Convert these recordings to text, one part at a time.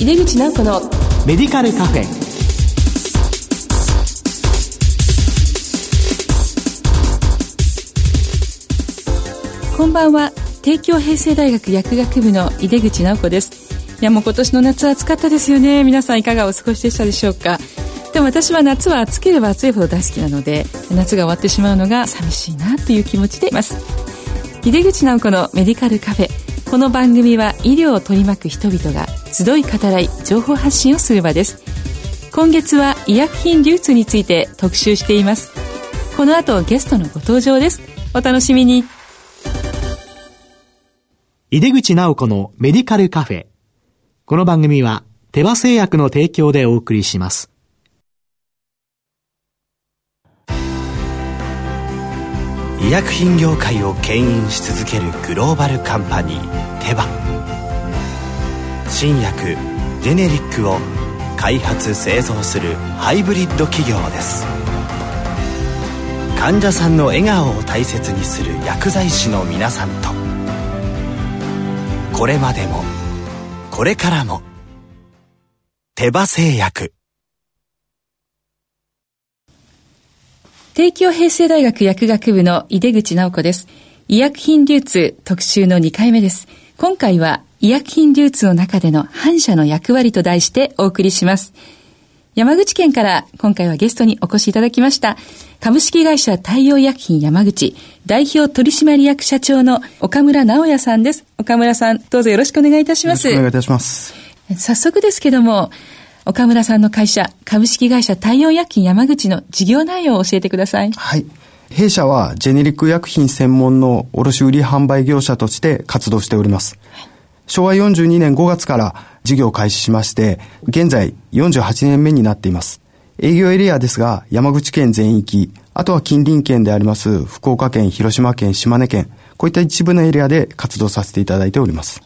井出口直子のメディカルカフェ。こんばんは。帝京平成大学薬学部の井出口直子です。いやもう今年の夏は暑かったですよね。皆さんいかがお過ごしでしたでしょうか。でも私は夏は暑ければ暑いほど大好きなので夏が終わってしまうのが寂しいなという気持ちでいます。井出口直子のメディカルカフェ。この番組は医療を取り巻く人々が集い語らい情報発信をする場です。今月は医薬品流通について特集しています。この後ゲストのご登場です。お楽しみに。井出口直子のメディカルカフェ。この番組は手羽製薬の提供でお送りします。医薬品業界を牽引し続けるグローバルカンパニーテバ新薬ジェネリックを開発製造するハイブリッド企業です患者さんの笑顔を大切にする薬剤師の皆さんとこれまでもこれからも手羽製薬帝京平成大学薬学部の井出口直子です。医薬品流通特集の2回目です。今回は医薬品流通の中での反社の役割と題してお送りします。山口県から今回はゲストにお越しいただきました。株式会社太陽薬品山口代表取締役社長の岡村直也さんです。岡村さん、どうぞよろしくお願いいたします。よろしくお願いいたします。早速ですけども、岡村さんの会社、株式会社太陽薬品山口の事業内容を教えてください。はい。弊社はジェネリック薬品専門の卸売販売業者として活動しております。はい、昭和42年5月から事業を開始しまして、現在48年目になっています。営業エリアですが、山口県全域、あとは近隣県であります福岡県、広島県、島根県、こういった一部のエリアで活動させていただいております。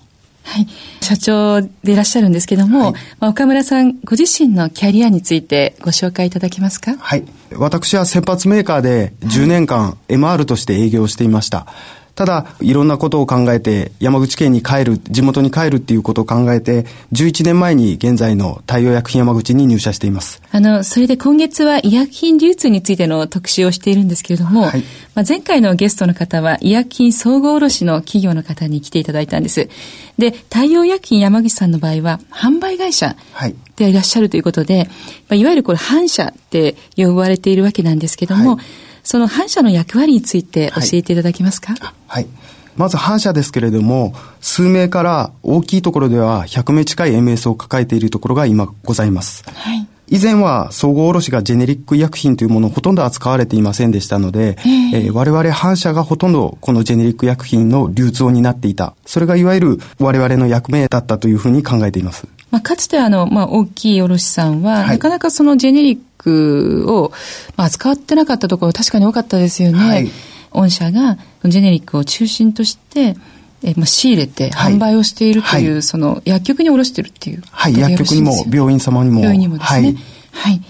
はい。社長でいらっしゃるんですけども、はい、まあ、岡村さんご自身のキャリアについてご紹介いただけますか？はい。私は先発メーカーで10年間 MR として営業していました。はいただ、いろんなことを考えて、山口県に帰る、地元に帰るっていうことを考えて、11年前に現在の太陽薬品山口に入社しています。あの、それで今月は医薬品流通についての特集をしているんですけれども、はい、まあ、前回のゲストの方は医薬品総合卸の企業の方に来ていただいたんです。で、太陽薬品山口さんの場合は、販売会社でいらっしゃるということで、はい、いわゆるこれ、反社って呼ばれているわけなんですけども、はいその反社の役割について教えていただけますか、はい、はい。まず反社ですけれども、数名から大きいところでは100名近い MS を抱えているところが今ございます。はい。以前は総合卸がジェネリック医薬品というものをほとんど扱われていませんでしたので、えー、我々反社がほとんどこのジェネリック医薬品の流通を担っていた。それがいわゆる我々の役目だったというふうに考えています。まあ、かつてあの、まあ、大きい卸さんは、はい、なかなかそのジェネリックを、まあ、扱ってなかったところ確かに多かったですよね。はい、御社がジェネリックを中心として、えまあ、仕入れて販売をしているという、はい、その薬局に卸してるっていうはい、薬局にも病院様にも。病院にもですね。はい。はい、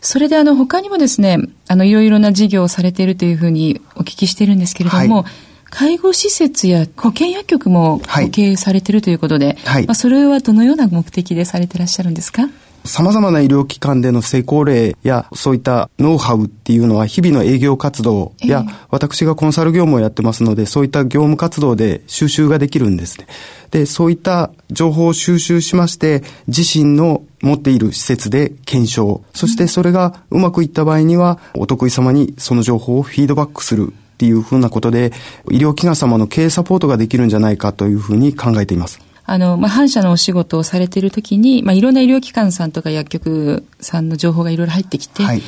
それであの他にもですね、あのいろいろな事業をされているというふうにお聞きしてるんですけれども、はい。介護施設や保健薬局も経営されているということで、はい、まあ、それはどのような目的でされていらっしゃるんですか？様々な医療機関での成功例やそういったノウハウっていうのは日々の営業活動や、私がコンサル業務をやってますのでそういった業務活動で収集ができるんですね。で、そういった情報を収集しまして自身の持っている施設で検証、そしてそれがうまくいった場合にはお得意様にその情報をフィードバックするっていうふうなことで、医療機関様の経営サポートができるんじゃないかというふうに考えています。あの、まあ、反社のお仕事をされているときに、まあ、いろんな医療機関さんとか薬局さんの情報がいろいろ入ってきて、はい、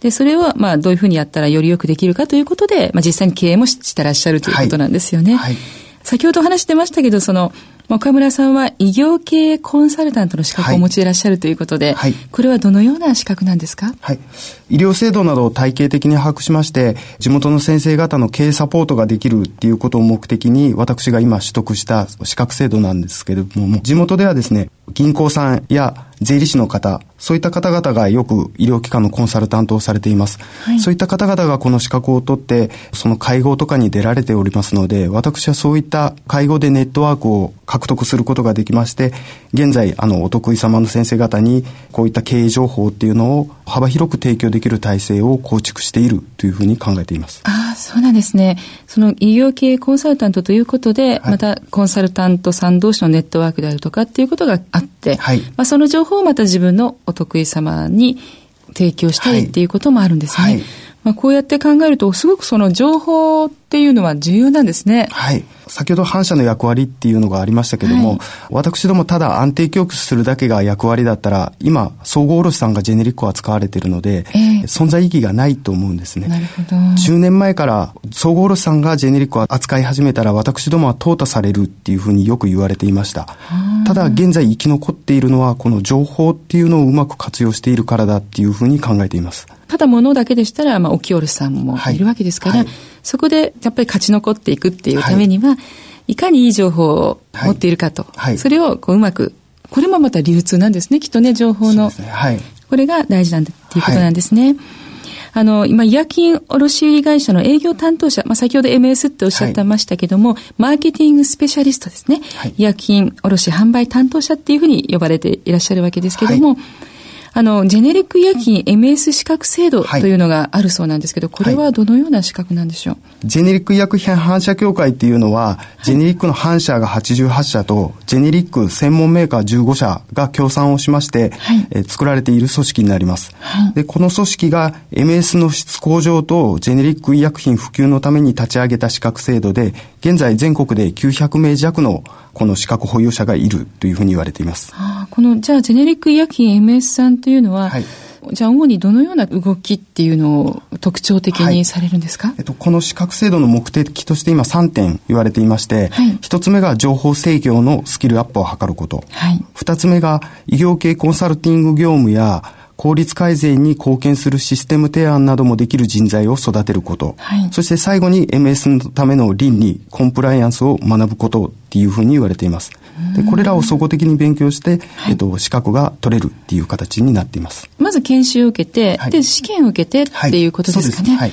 で、それを、まあ、どういうふうにやったらよりよくできるかということで、まあ、実際に経営もしてらっしゃるということなんですよね。はい、先ほど話してましたけど、その、岡村さんは医療系コンサルタントの資格をお持ちでいらっしゃるということで、はい、これはどのような資格なんですか？はい。医療制度などを体系的に把握しまして、地元の先生方の経営サポートができるっていうことを目的に、私が今取得した資格制度なんですけれども、地元ではですね、銀行さんや税理士の方、そういった方々がよく医療機関のコンサルタントをされています。はい、そういった方々がこの資格を取って、その会合とかに出られておりますので、私はそういった会合でネットワークを獲得することができまして、現在、あの、お得意様の先生方に、こういった経営情報っていうのを幅広く提供できる体制を構築しているというふうに考えています。ああ、そうなんですね。その医療系コンサルタントということで、はい、またコンサルタントさん同士のネットワークであるとかっていうことがあって、はい、まあ、その情報をまた自分のお得意様に提供したいっていうこともあるんですね。はいまあ、こうやって考えると、すごくその情報っていうのは重要なんですね。はい。先ほど反社の役割っていうのがありましたけども、はい、私どもただ安定供給するだけが役割だったら、今、総合卸さんがジェネリックを扱われているので、えー、存在意義がないと思うんですね。なるほど。10年前から総合卸さんがジェネリックを扱い始めたら、私どもは淘汰されるっていうふうによく言われていました。ただ、現在生き残っているのは、この情報っていうのをうまく活用しているからだっていうふうに考えています。ただ物だけでしたら、まあ、沖織さんもいるわけですから、はいはい、そこでやっぱり勝ち残っていくっていうためには、はい、いかにいい情報を持っているかと、それをこううまく、これもまた流通なんですね、きっとね、情報の。ね、これが大事なんだっていうことなんですね。あの、今、医薬品卸会社の営業担当者、まあ、先ほど MS っておっしゃってましたけども、はい、マーケティングスペシャリストですね。はい、医薬品卸販売担当者っていうふうに呼ばれていらっしゃるわけですけども、はいあの、ジェネリック医薬品 MS 資格制度というのがあるそうなんですけど、これはどのような資格なんでしょう、はい、ジェネリック医薬品反社協会っていうのは、ジェネリックの反社が88社と、ジェネリック専門メーカー15社が協賛をしまして、はい、え作られている組織になります。はい、で、この組織が MS の質向上とジェネリック医薬品普及のために立ち上げた資格制度で、現在全国で900名弱のこの資格保有者がいるというふうに言われています。あこの、じゃあ、ジェネリック医薬品 MS さんというのは、はい、じゃあ、主にどのような動きっていうのを特徴的にされるんですか、はい、えっと、この資格制度の目的として今3点言われていまして、はい、1つ目が情報制御のスキルアップを図ること。はい、2つ目が医療系コンサルティング業務や効率改善に貢献するシステム提案などもできる人材を育てること。はい、そして最後に MS のための倫理、コンプライアンスを学ぶことっていうふうに言われています。でこれらを総合的に勉強して、はい、えっと、資格が取れるっていう形になっています。まず研修を受けて、はい、で、試験を受けてっていうことですかね。はい、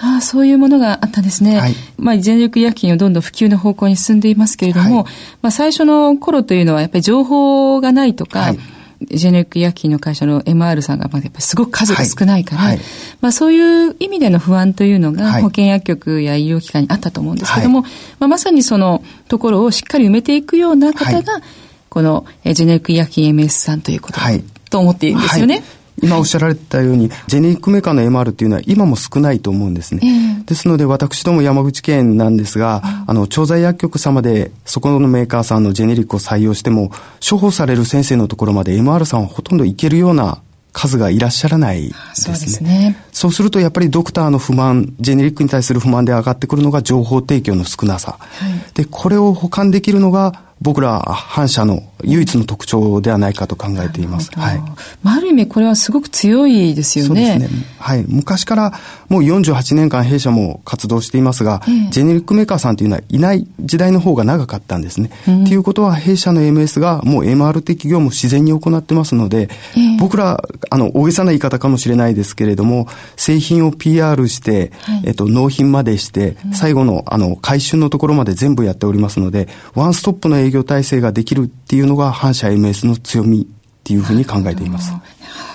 ああ、そういうものがあったんですね。はい、まあ、全力医薬品をどんどん普及の方向に進んでいますけれども、はい、まあ、最初の頃というのはやっぱり情報がないとか、はいジェネリック医薬品の会社の MR さんがやっぱりすごく数が少ないから、はいはい、まあそういう意味での不安というのが保険薬局や医療機関にあったと思うんですけども、はい、まあまさにそのところをしっかり埋めていくような方が、このジェネリック医薬品 MS さんということだと思っているんですよね。今おっしゃられたように、ジェネリックメーカーの MR っていうのは今も少ないと思うんですね。えー、ですので、私ども山口県なんですが、あの、調剤薬局様で、そこのメーカーさんのジェネリックを採用しても、処方される先生のところまで MR さんはほとんどいけるような数がいらっしゃらないですね。そうですね。そうするとやっぱりドクターの不満、ジェネリックに対する不満で上がってくるのが情報提供の少なさ。はい、で、これを補完できるのが僕ら反社の唯一の特徴ではないかと考えています。はい。まあ、ある意味これはすごく強いですよね。そうですね。はい。昔からもう48年間弊社も活動していますが、えー、ジェネリックメーカーさんというのはいない時代の方が長かったんですね。と、うん、いうことは弊社の MS がもう MR 的業務自然に行ってますので、えー、僕ら、あの、大げさな言い方かもしれないですけれども、製品を PR して、はい、えっと、納品までして、最後の、あの、回収のところまで全部やっておりますので、ワンストップの営業体制ができるっていうのが反社 MS の強みっていうふうに考えています。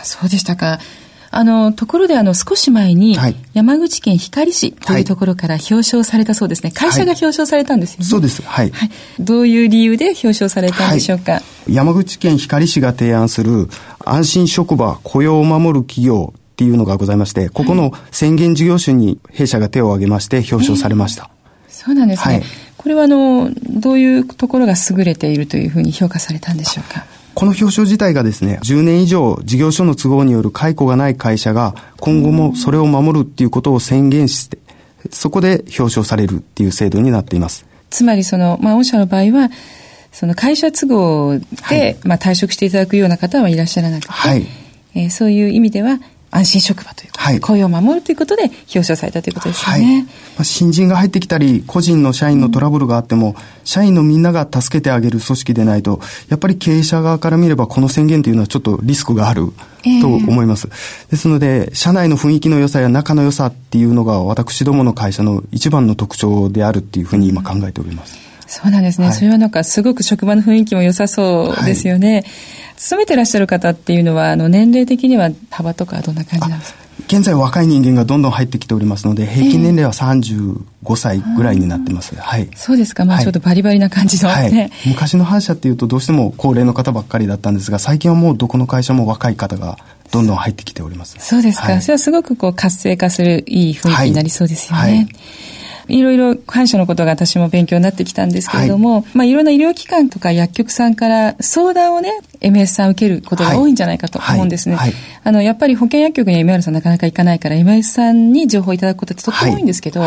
そうでしたか。あの、ところであの、少し前に、山口県光市というところから表彰されたそうですね。会社が表彰されたんですよね。そうです。はい。はい。どういう理由で表彰されたんでしょうか？山口県光市が提案する安心職場雇用を守る企業っていうのがございまして、ここの宣言事業種に弊社が手を挙げまして表彰されました。えー、そうなんですね。はいこれはあの、どういうところが優れているというふうに評価されたんでしょうか？この表彰自体がですね、10年以上事業所の都合による解雇がない会社が今後もそれを守るっていうことを宣言して、そこで表彰されるっていう制度になっています。つまりその、まあ、御社の場合は、その会社都合で、はい、まあ、退職していただくような方はいらっしゃらなくて、はい、えー、そういう意味では、安心職場というはい、雇用を守るということで表彰されたということですよね。はい、まあ、新人が入ってきたり、個人の社員のトラブルがあっても、うん、社員のみんなが助けてあげる組織でないと、やっぱり経営者側から見ればこの宣言というのはちょっとリスクがあると思います。えー、ですので、社内の雰囲気の良さや仲の良さっていうのが私どもの会社の一番の特徴であるっていうふうに今考えております。そうなんですね。はい、それはなんかすごく職場の雰囲気も良さそうですよね。はい、勤めてらっしゃる方っていうのは、あの、年齢的には幅とかどんな感じなんですか？現在若い人間がどんどん入ってきておりますので、平均年齢は35歳ぐらいになってます。えー、はい。そうですか。まあちょっとバリバリな感じの、はい、昔の反社っていうとどうしても高齢の方ばっかりだったんですが、最近はもうどこの会社も若い方がどんどん入ってきております。そうですか。はい、それはすごくこう活性化するいい雰囲気になりそうですよね。はいはいいろいろ感謝のことが私も勉強になってきたんですけれども、はい、まあいろんな医療機関とか薬局さんから相談をね、MS さん受けることが多いんじゃないかと思うんですね。はい。はい、あの、やっぱり保健薬局に MR さんなかなか行かないから MS さんに情報をいただくことってとっても多いんですけど、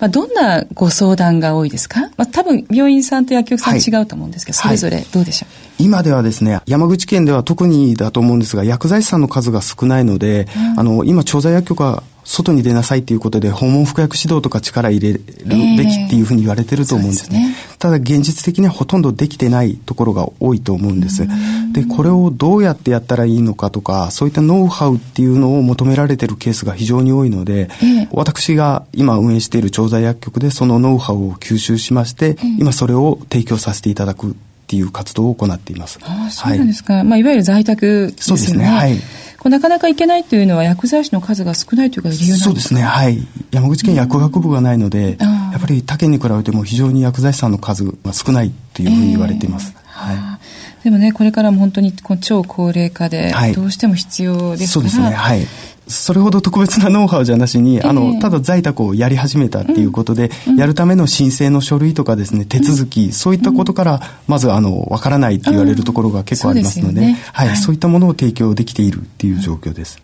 まあ、どんなご相談が多いですか、まあ、多分病院さんと薬局さん違うと思うんですけど、それぞれどうでしょう、今ではですね、山口県では特にだと思うんですが、薬剤師さんの数が少ないので、うん、あの、今、調剤薬局は外に出なさいということで訪問服薬指導とか力入れるべきっていうふうに言われてると思うんですねえーすね、ただ現実的にはほとんどできてないところが多いと思うんですでこれをどうやってやったらいいのかとかそういったノウハウっていうのを求められてるケースが非常に多いので、えー、私が今運営している調剤薬局でそのノウハウを吸収しまして、えー、今それを提供させていただくっていう活動を行っています。ああそうなんですか。はい、まあいわゆる在宅ですね。そうですね。はい。こうなかなか行けないというのは薬剤師の数が少ないというか理由そうですね。はい。山口県薬学部がないので、やっぱり他県に比べても非常に薬剤師さんの数が少ないというふうに言われています、えー、はい。でもねこれからも本当に超高齢化でどうしても必要ですから、はい、そうですね。はいそれほど特別なノウハウじゃなしに、あの、ただ在宅をやり始めたっていうことで、やるための申請の書類とかですね、手続き、そういったことから、まず、あの、わからないって言われるところが結構ありますので、はい、そういったものを提供できているっていう状況です。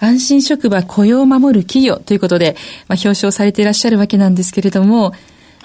安心職場雇用を守る企業ということで、まあ、表彰されていらっしゃるわけなんですけれども、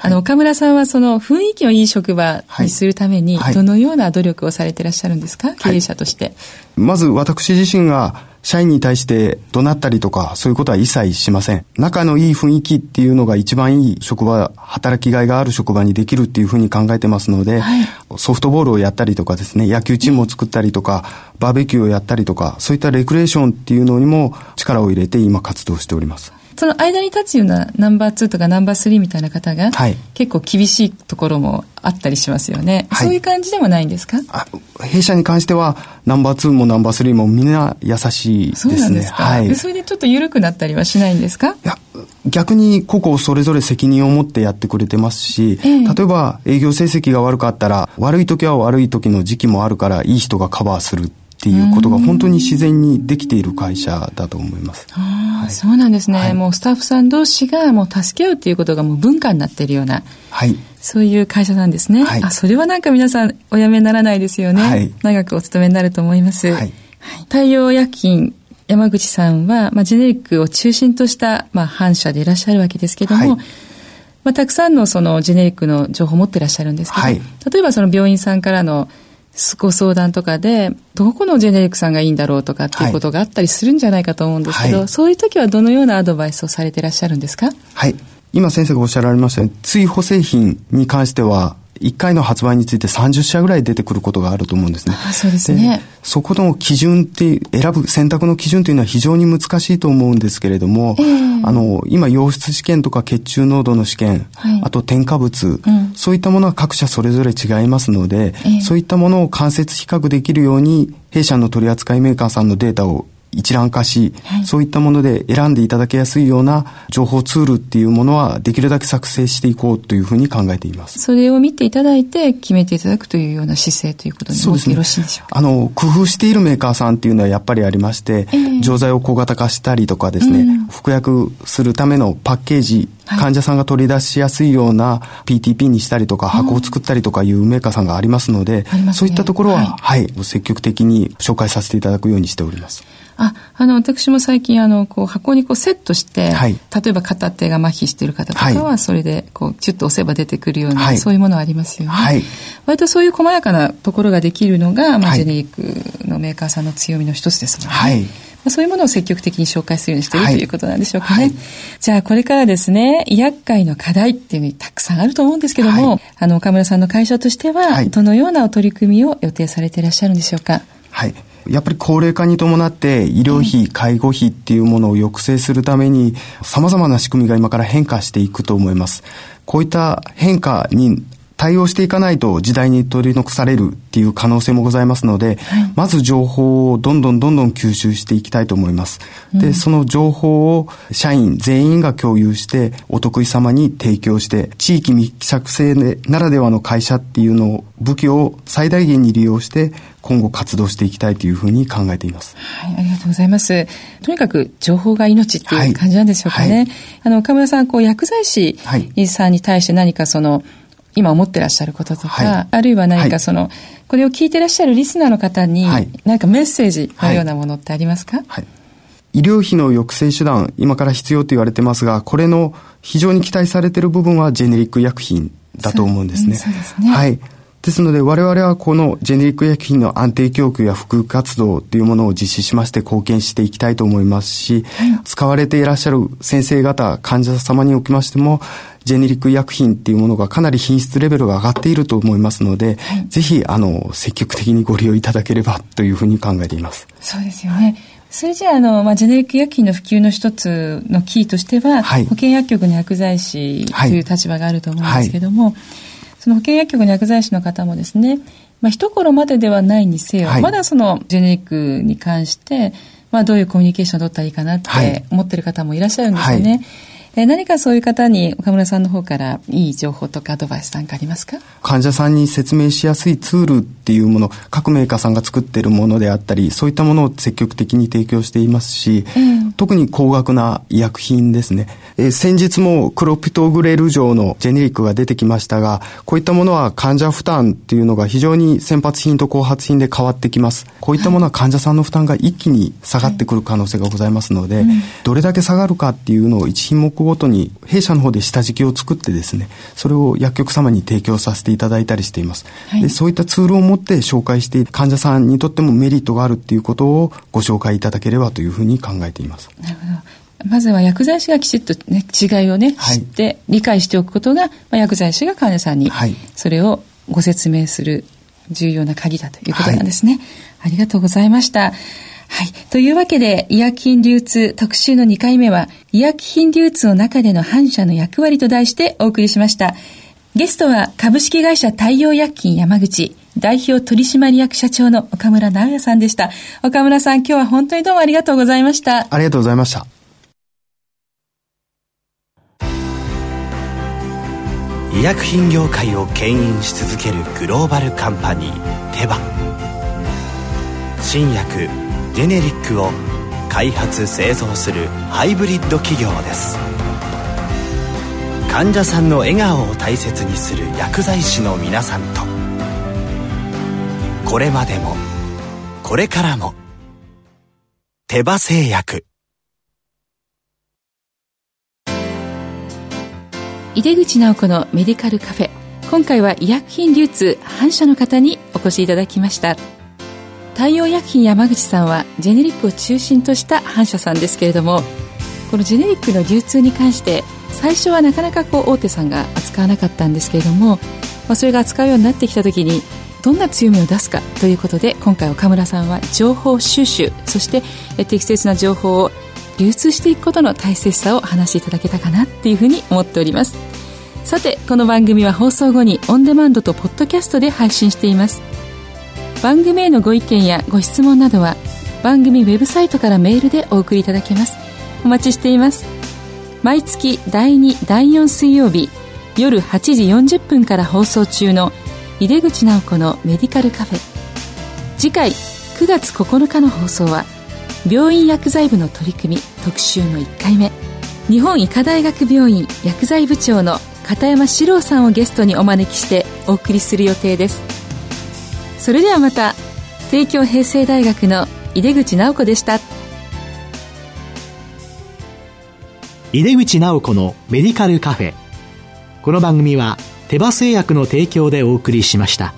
あの、岡村さんはその雰囲気のいい職場にするために、どのような努力をされていらっしゃるんですか、経営者として。まず私自身が社員に対して怒鳴ったりとか、そういうことは一切しません。仲のいい雰囲気っていうのが一番いい職場、働きがいがある職場にできるっていうふうに考えてますので、はい、ソフトボールをやったりとかですね、野球チームを作ったりとか、バーベキューをやったりとか、そういったレクレーションっていうのにも力を入れて今活動しております。その間に立つようなナンバー2とかナンバー3みたいな方が、はい、結構厳しいところもあったりしますよね、はい、そういう感じでもないんですか？弊社に関してはナンバー2もナンバー3もみんな優しいですね。そうなんですか、はい、それでちょっと緩くなったりはしないんですか？いや逆に個々それぞれ責任を持ってやってくれてますし、え例えば営業成績が悪かったら悪い時は悪い時の時期もあるからいい人がカバーするっていうことが本当に自然にできている会社だと思います。はい、そうなんですね、はい、もうスタッフさん同士がもう助け合うっていうことがもう文化になっているような、はい、そういう会社なんですね。はい、あ、それはなんか皆さんお辞めにならないですよね。はい、長くお勤めになると思います。はい、太陽薬品山口さんは、まあ、ジェネリックを中心とした、まあ、反社でいらっしゃるわけですけども、まあ、たくさんのそのジェネリックの情報を持っていらっしゃるんですけど、例えばその病院さんからのご相談とかで、どこのジェネリックさんがいいんだろうとかっていうことがあったりするんじゃないかと思うんですけど、はい、そういう時はどのようなアドバイスをされていらっしゃるんですか？はい。今先生がおっしゃられましたように、追補製品に関しては、1回の発売について30社ぐらい出てくることがあると思うんですね。あそうですね。そこの基準って選ぶ選択の基準というのは非常に難しいと思うんですけれども、えー、あの今溶出試験とか血中濃度の試験、はい、あと添加物、うん、そういったものは各社それぞれ違いますので、えー、そういったものを間接比較できるように弊社の取扱メーカーさんのデータを一覧化し、はい、そういったもので選んでいただけやすいような情報ツールっていうものはできるだけ作成していこうというふうに考えています。それを見ていただいて決めていただくというような姿勢ということでそうです、ね、よろしいでしょうか？あの、工夫しているメーカーさんっていうのはやっぱりありまして、えー、錠剤を小型化したりとかですね、うん、服薬するためのパッケージ患者さんが取り出しやすいような PTP にしたりとか箱を作ったりとかいうメーカーさんがありますので、ね、そういったところは、はい、はい、積極的に紹介させていただくようにしております。あ、あの、私も最近、あの、こう、箱にこうセットして、はい、例えば片手が麻痺している方とかは、それで、こう、チュッと押せば出てくるような、はい、そういうものありますよね。はい。割とそういう細やかなところができるのが、まあ、ジェネリックのメーカーさんの強みの一つですもんね。はい。まあ、そういうものを積極的に紹介するようにしている、はい、ということなんでしょうかね。はい、じゃあ、これからですね、医薬界の課題っていうのにたくさんあると思うんですけども、はい、あの、岡村さんの会社としては、どのようなお取り組みを予定されていらっしゃるんでしょうか？はい。やっぱり高齢化に伴って医療費、介護費っていうものを抑制するために様々な仕組みが今から変化していくと思います。こういった変化に対応していかないと時代に取り残されるっていう可能性もございますので、はい、まず情報をどんどんどんどん吸収していきたいと思います。うん、で、その情報を社員全員が共有して、お得意様に提供して、地域密着性ならではの会社っていうのを、武器を最大限に利用して、今後活動していきたいというふうに考えています。はい、ありがとうございます。とにかく情報が命っていう感じなんでしょうかね。はいはい、あの、岡村さん、こう、薬剤師さんに対して何かその、今思ってらっしゃることとか、はい、あるいは何かその、はい、これを聞いてらっしゃるリスナーの方に、何かメッセージのようなものってありますか、はい、医療費の抑制手段、今から必要と言われてますが、これの非常に期待されている部分はジェネリック薬品だと思うんですね。そうですね。はい。ですので我々はこのジェネリック薬品の安定供給や普及活動というものを実施しまして貢献していきたいと思いますし、はい、使われていらっしゃる先生方、患者様におきましても、ジェネリック薬品っていうものがかなり品質レベルが上がっていると思いますので、はい、ぜひ、あの、積極的にご利用いただければというふうに考えています。そうですよね。それじゃあ、あの、まあ、ジェネリック薬品の普及の一つのキーとしては、はい、保健薬局の薬剤師という立場があると思うんですけども、はい、その保健薬局の薬剤師の方もですね、まあ、一頃までではないにせよ、まだそのジェネリックに関して、まあ、どういうコミュニケーションを取ったらいいかなって思ってる方もいらっしゃるんですよね。え何かそういう方に岡村さんの方からいい情報とかアドバイスなんかありますか？患者さんに説明しやすいツールっていうもの各メーカーさんが作っているものであったりそういったものを積極的に提供していますし、うん、特に高額な医薬品ですね、えー、先日もクロピトグレル錠のジェネリックが出てきましたがこういったものは患者負担っていうのが非常に先発品と後発品で変わってきます。こういったものは患者さんの負担が一気に下がってくる可能性がございますので、はい。うん、どれだけ下がるかっていうのを一品目ごとに弊社の方で下敷きを作ってですねそれを薬局様に提供させていただいたりしています、はい、でそういったツールを持って紹介して患者さんにとってもメリットがあるっていうことをご紹介いただければというふうに考えていますなるほど。まずは薬剤師がきちっと、ね、違いをね、はい、知って理解しておくことが、まあ、薬剤師が患者さんにそれをご説明する重要な鍵だということなんですね、はい、ありがとうございました。はい。というわけで、医薬品流通特集の2回目は、医薬品流通の中での反社の役割と題してお送りしました。ゲストは株式会社太陽薬品山口代表取締役社長の岡村直也さんでした。岡村さん、今日は本当にどうもありがとうございました。ありがとうございました。医薬品業界を牽引し続けるグローバルカンパニーテバ新薬ジェネリックを開発製造するハイブリッド企業です患者さんの笑顔を大切にする薬剤師の皆さんと。これまでもこれからも手羽製薬。井出口直子のメディカルカフェ。今回は医薬品流通反社の方にお越しいただきました。太陽薬品山口さんはジェネリックを中心とした反社さんですけれどもこのジェネリックの流通に関して最初はなかなかこう大手さんが扱わなかったんですけれども、まあ、それが扱うようになってきた時にどんな強みを出すかということで今回岡村さんは情報収集そして適切な情報を流通していくことの大切さを話していただけたかなっていうふうに思っております。さてこの番組は放送後にオンデマンドとポッドキャストで配信しています。番組へのご意見やご質問などは番組ウェブサイトからメールでお送りいただけます。お待ちしています。毎月第2第4水曜日夜8時40分から放送中の井出口直子のメディカルカフェ。次回9月9日の放送は病院薬剤部の取り組み特集の1回目。日本医科大学病院薬剤部長の片山史郎さんをゲストにお招きしてお送りする予定です。それではまた帝京平成大学の井出口直子でした。井出口直子のメディカルカフェこの番組は手羽製薬の提供でお送りしました。